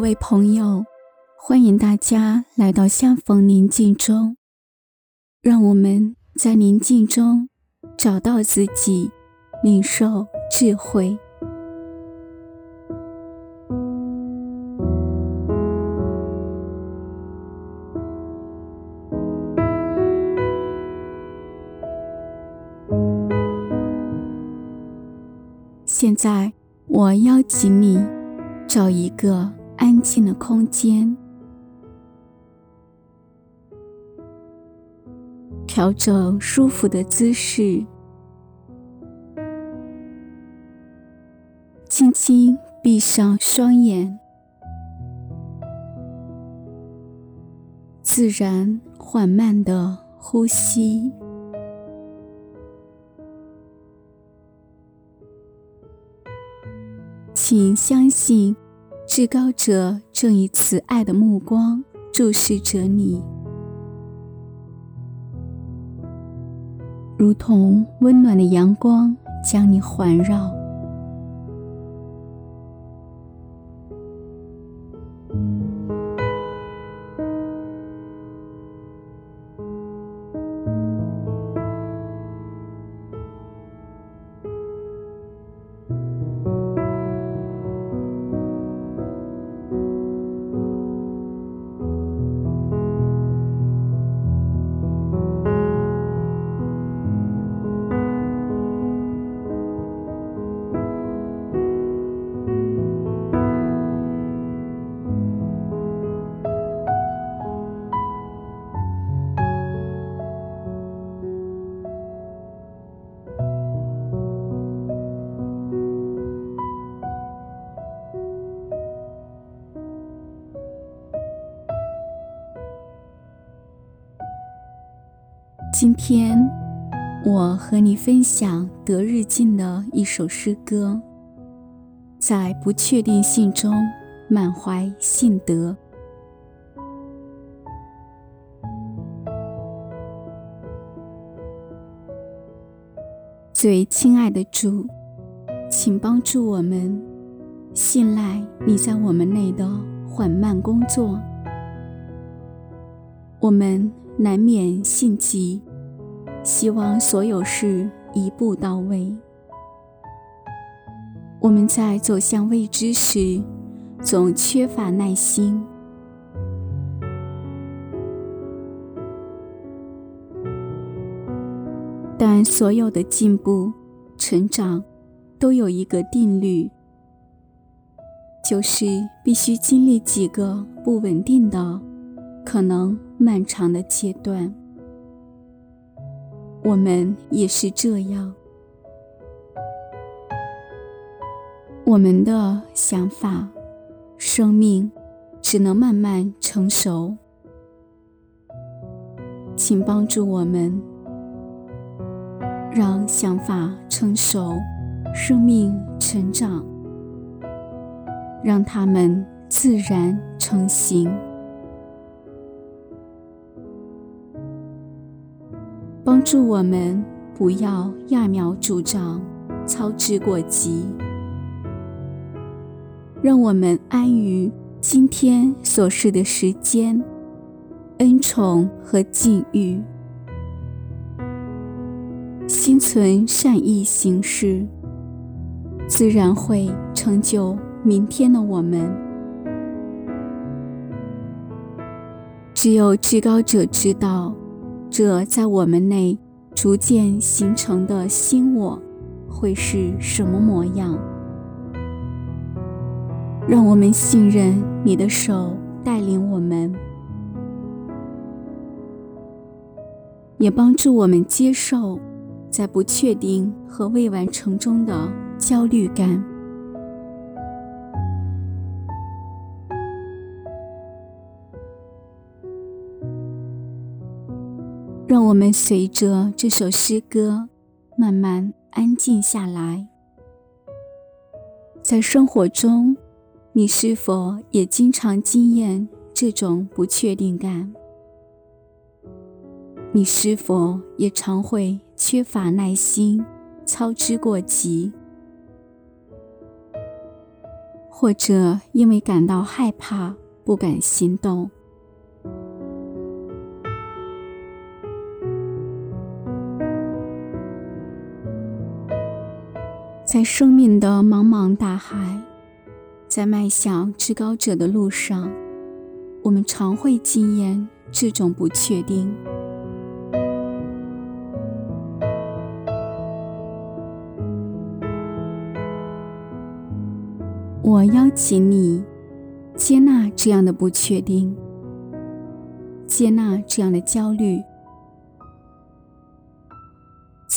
各位朋友，欢迎大家来到相逢宁静中，让我们在宁静中找到自己，领受智慧。现在，我邀请你找一个安静的空间，调整舒服的姿势，轻轻闭上双眼，自然缓慢的呼吸。请相信，至高者正以慈爱的目光注视着你，如同温暖的阳光将你环绕。今天，我和你分享德日进的一首诗歌，在不确定性中满怀信德。最亲爱的主，请帮助我们信赖你在我们内的缓慢工作。我们难免性急，希望所有事一步到位。我们在走向未知时，总缺乏耐心。但所有的进步、成长，都有一个定律，就是必须经历几个不稳定的。可能漫长的阶段，我们也是这样。我们的想法、生命只能慢慢成熟。请帮助我们，让想法成熟，生命成长，让它们自然成型。帮助我们不要揠苗助长、操之过急，让我们安于今天所示的时间、恩宠和境遇，心存善意行事，自然会成就明天的我们。只有至高者知道。这在我们内逐渐形成的新我，会是什么模样？让我们信任你的手带领我们，也帮助我们接受在不确定和未完成中的焦虑感。让我们随着这首诗歌慢慢安静下来。在生活中，你是否也经常经验这种不确定感？你是否也常会缺乏耐心，操之过急？或者因为感到害怕，不敢行动。在生命的茫茫大海，在迈向至高者的路上，我们常会经验这种不确定。我邀请你接纳这样的不确定，接纳这样的焦虑。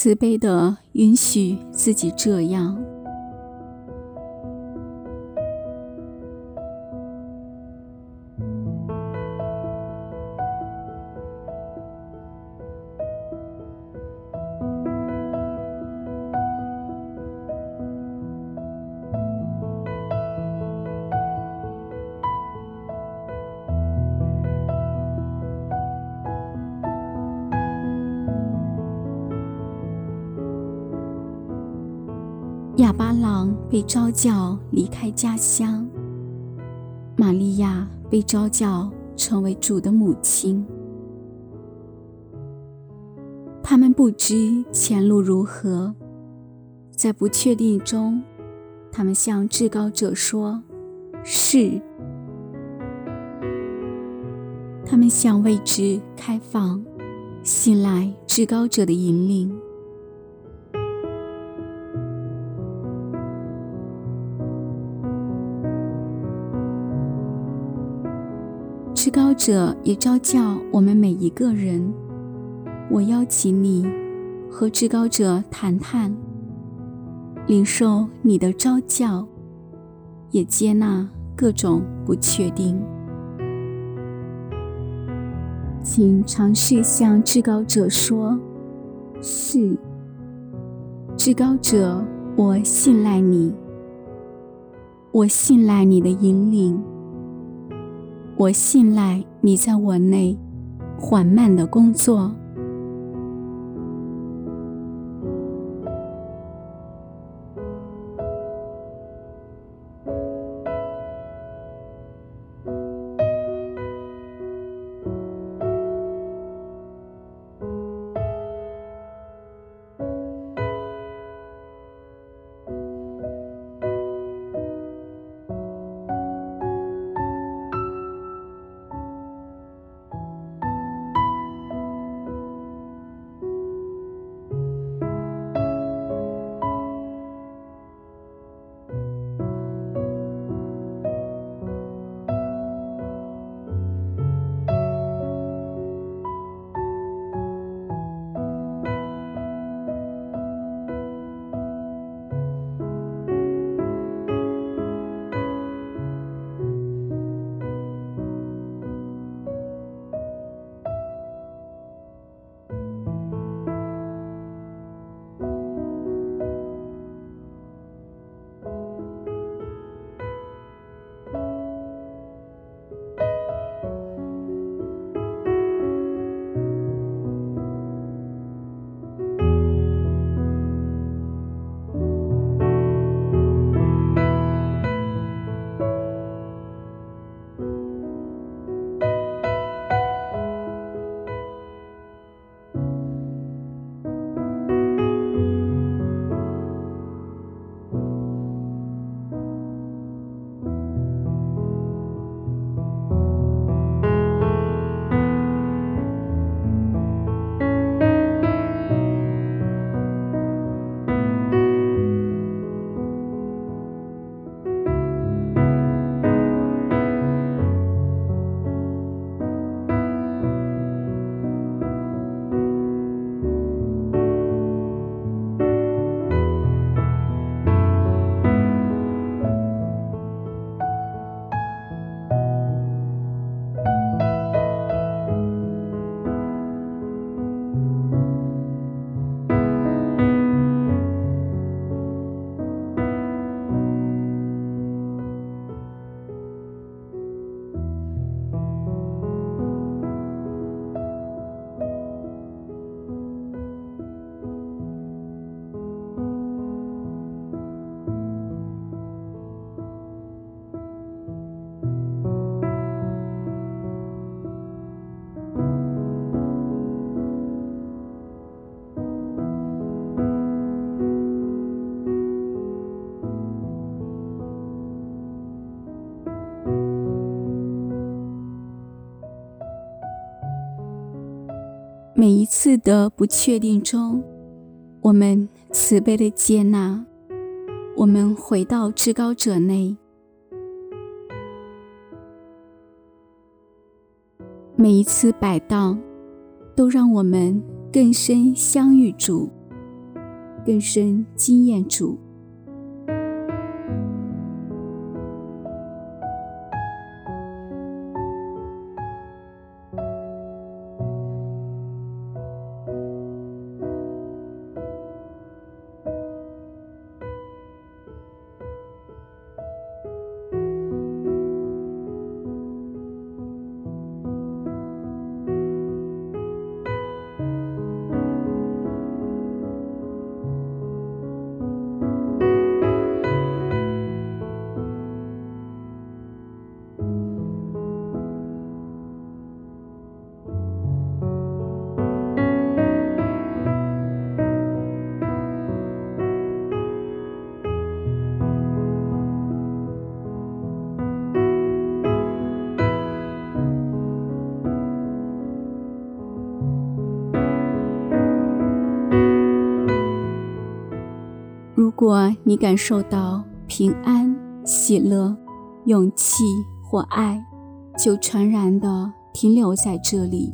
慈悲的允许自己这样。亚巴郎被召叫离开家乡，玛利亚被召叫成为主的母亲。他们不知前路如何，在不确定中，他们向至高者说：“是。”他们向未知开放，信赖至高者的引领。者也召叫我们每一个人。我邀请你和至高者谈谈，领受你的召叫，也接纳各种不确定。请尝试向至高者说：“是，至高者，我信赖你，我信赖你的引领。”我信赖你在我内缓慢的工作。每一次的不确定中，我们慈悲的接纳，我们回到至高者内。每一次摆荡，都让我们更深相遇主，更深经验主。如果你感受到平安、喜乐、勇气或爱，就全然的停留在这里，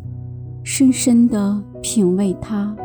深深的品味它。